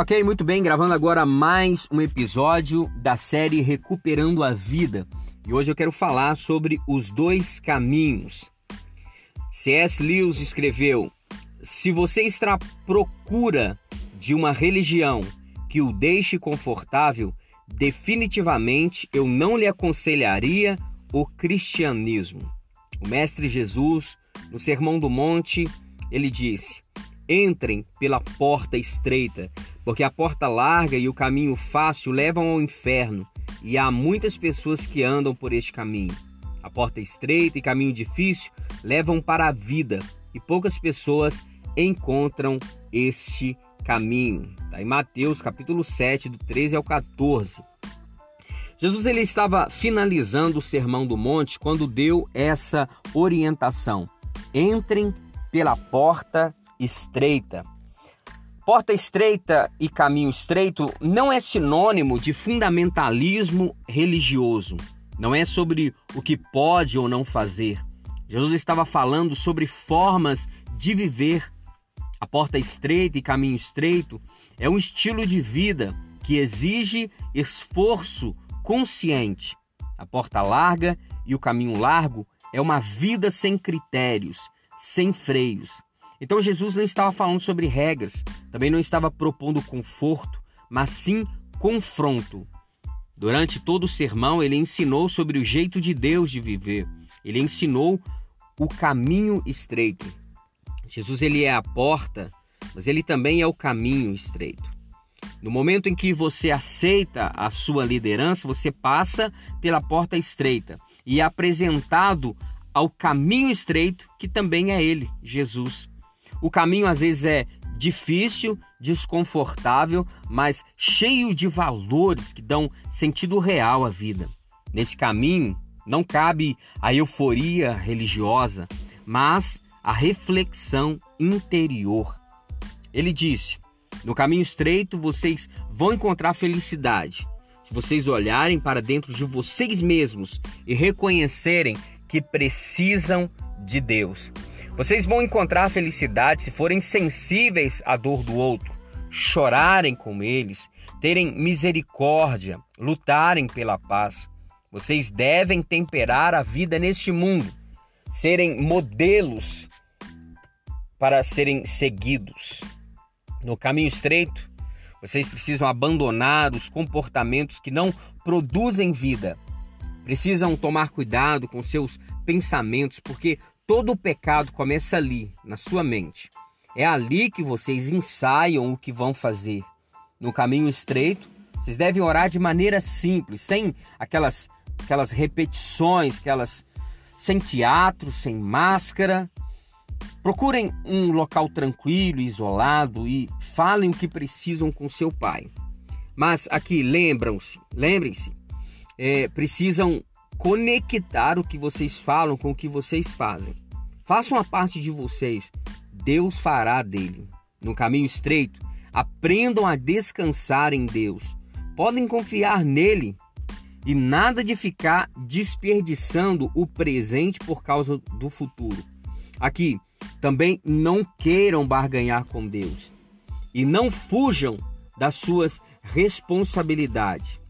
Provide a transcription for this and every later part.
Ok, muito bem, gravando agora mais um episódio da série Recuperando a Vida. E hoje eu quero falar sobre os dois caminhos. C.S. Lewis escreveu: Se você está à procura de uma religião que o deixe confortável, definitivamente eu não lhe aconselharia o cristianismo. O Mestre Jesus, no Sermão do Monte, ele disse: Entrem pela porta estreita, porque a porta larga e o caminho fácil levam ao inferno, e há muitas pessoas que andam por este caminho. A porta estreita e caminho difícil levam para a vida, e poucas pessoas encontram este caminho. Está em Mateus capítulo 7, do 13 ao 14. Jesus ele estava finalizando o Sermão do Monte quando deu essa orientação: entrem pela porta estreita. Porta estreita e caminho estreito não é sinônimo de fundamentalismo religioso. Não é sobre o que pode ou não fazer. Jesus estava falando sobre formas de viver. A porta estreita e caminho estreito é um estilo de vida que exige esforço consciente. A porta larga e o caminho largo é uma vida sem critérios, sem freios. Então Jesus não estava falando sobre regras, também não estava propondo conforto, mas sim confronto. Durante todo o sermão, ele ensinou sobre o jeito de Deus de viver. Ele ensinou o caminho estreito. Jesus ele é a porta, mas ele também é o caminho estreito. No momento em que você aceita a sua liderança, você passa pela porta estreita e é apresentado ao caminho estreito, que também é ele, Jesus. O caminho às vezes é difícil, desconfortável, mas cheio de valores que dão sentido real à vida. Nesse caminho não cabe a euforia religiosa, mas a reflexão interior. Ele disse: No caminho estreito vocês vão encontrar felicidade. Se vocês olharem para dentro de vocês mesmos e reconhecerem que precisam de Deus. Vocês vão encontrar felicidade se forem sensíveis à dor do outro, chorarem com eles, terem misericórdia, lutarem pela paz. Vocês devem temperar a vida neste mundo, serem modelos para serem seguidos. No caminho estreito, vocês precisam abandonar os comportamentos que não produzem vida. Precisam tomar cuidado com seus pensamentos, porque Todo o pecado começa ali, na sua mente. É ali que vocês ensaiam o que vão fazer. No caminho estreito, vocês devem orar de maneira simples, sem aquelas, aquelas repetições, aquelas sem teatro, sem máscara. Procurem um local tranquilo, isolado e falem o que precisam com seu pai. Mas aqui lembram-se, lembrem-se, é, precisam conectar o que vocês falam com o que vocês fazem. Façam a parte de vocês, Deus fará dele. No caminho estreito, aprendam a descansar em Deus. Podem confiar nele e nada de ficar desperdiçando o presente por causa do futuro. Aqui, também não queiram barganhar com Deus e não fujam das suas responsabilidades.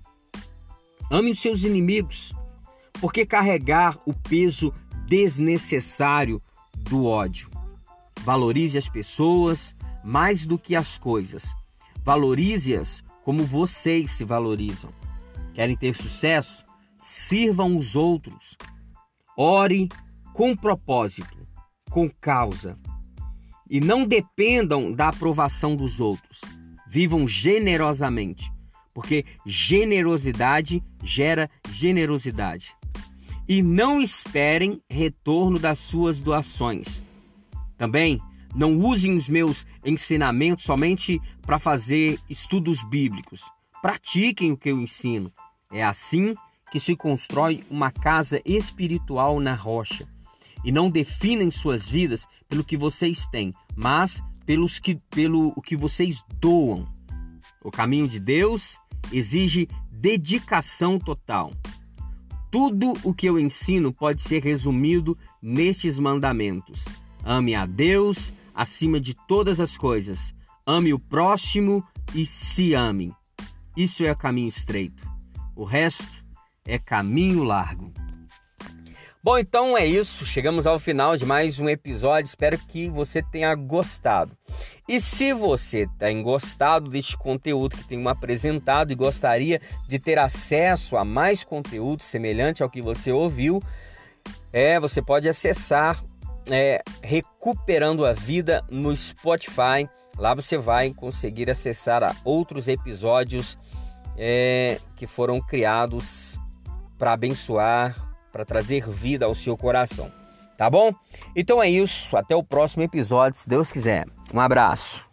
Ame os seus inimigos, porque carregar o peso desnecessário do ódio. Valorize as pessoas mais do que as coisas. Valorize-as como vocês se valorizam. Querem ter sucesso? Sirvam os outros. Ore com propósito, com causa. E não dependam da aprovação dos outros. Vivam generosamente, porque generosidade gera generosidade e não esperem retorno das suas doações. Também não usem os meus ensinamentos somente para fazer estudos bíblicos. Pratiquem o que eu ensino. É assim que se constrói uma casa espiritual na rocha. E não definem suas vidas pelo que vocês têm, mas pelos que, pelo o que vocês doam. O caminho de Deus exige dedicação total. Tudo o que eu ensino pode ser resumido nestes mandamentos: ame a Deus acima de todas as coisas, ame o próximo e se amem. Isso é caminho estreito. O resto é caminho largo. Bom, então é isso. Chegamos ao final de mais um episódio. Espero que você tenha gostado. E se você tem gostado deste conteúdo que tenho apresentado e gostaria de ter acesso a mais conteúdo semelhante ao que você ouviu, é, você pode acessar é, Recuperando a Vida no Spotify. Lá você vai conseguir acessar a outros episódios é, que foram criados para abençoar, para trazer vida ao seu coração. Tá bom? Então é isso. Até o próximo episódio, se Deus quiser. Um abraço.